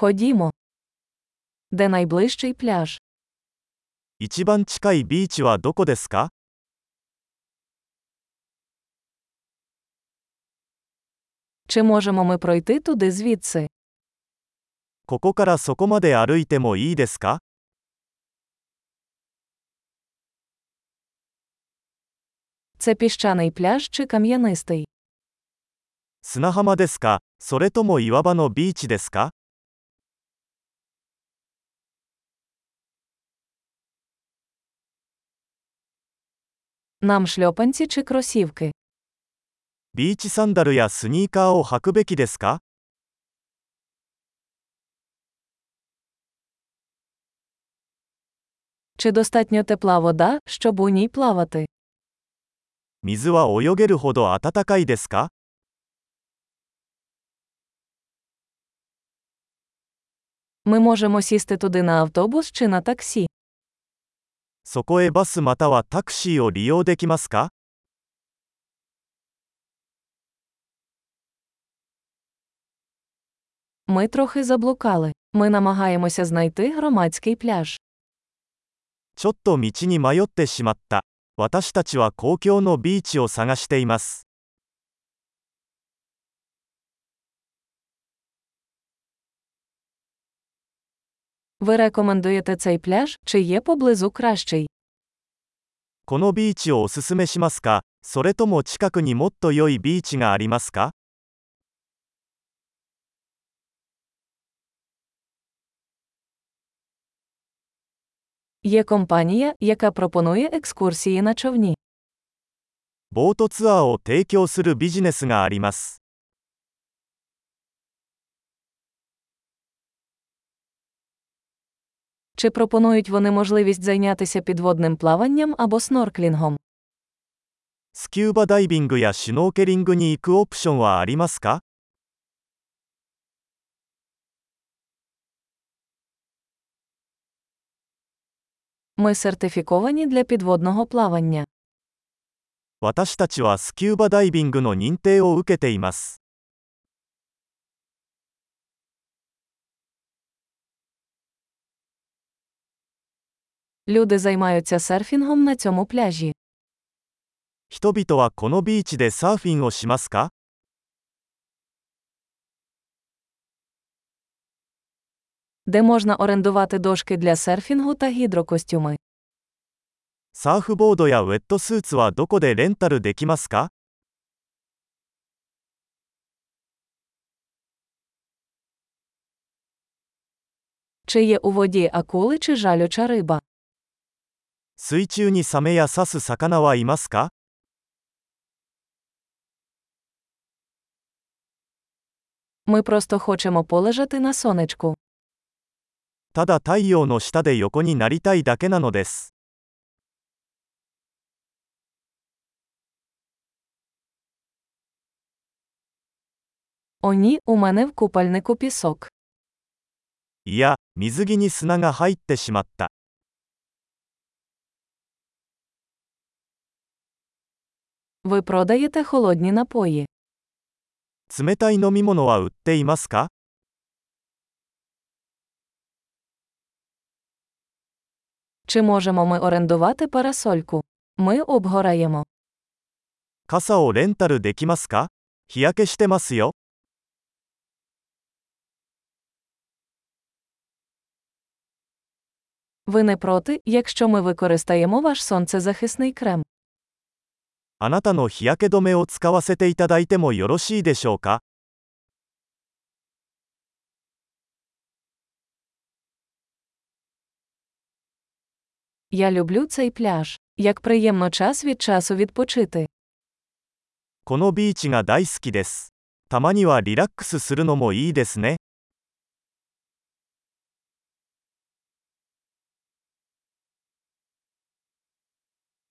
Ходімо. Де найближчий пляж? 一番近いビーチはどこですか Чи можемо ми пройти туди звідси? ここからそこまで歩いてもいいですか Це піщаний пляж чи кам'янистий? 砂浜ですかそれとも岩場のビーチですか Нам шльопанці чи кросівки? ビーチサンダルやスニーカーを履くべきですか Чи достатньо тепла вода, щоб у ній плавати? 水は泳げるほど暖かいですか Ми можемо сісти туди на автобус чи на таксі. そこへバスまたはタクシーを利用できますか Ми трохи заблукали. Ми намагаємося знайти громадський пляж. ちょっと道に迷ってしまった。私たちは公共のビーチを探しています。 Ви рекомендуєте цей пляж, чи є поблизу кращий? このビーチをおすすめしますかそれとも近くにもっと良いビーチがありますか Є компанія, яка пропонує екскурсії на човні. ボートツアーを提供するビジネスがあります。 Чи пропонують вони можливість зайнятися підводним плаванням або снорклінгом? スキューバダイビングやシュノーケリングに行くオプションはありますか Ми сертифіковані для підводного плавання. 私たちはスキューバダイビングの認定を受けています。 Люди займаються серфінгом на цьому пляжі. 人々はこのビーチでサーフィンをしますか де можна орендувати дошки для серфінгу та гідрокостюми. サーフボードやウェットスーツはどこでレンタルできますか Чи є у воді акули чи жалюча риба? 水中にサメや刺す魚はいますか Ми просто хочемо полежати на сонечку. ただ太陽の下で横になりたいだけなのです。 О ні, у мене в купальнику пісок. いや、水着に砂が入ってしまった。 Ви продаєте холодні напої. 冷たい飲み物は売っていますか Чи можемо ми орендувати парасольку? Ми обгораємо. 傘をレンタルできますか日焼けしてますよ。 Ви не проти, якщо ми використаємо ваш сонцезахисний крем. あなたの日焼け止めを使わせていただいてもよろしいでしょうか Я люблю цей пляж. Як приємно час від часу відпочити. このビーチが大好きです。たまにはリラックスするのもいいですね。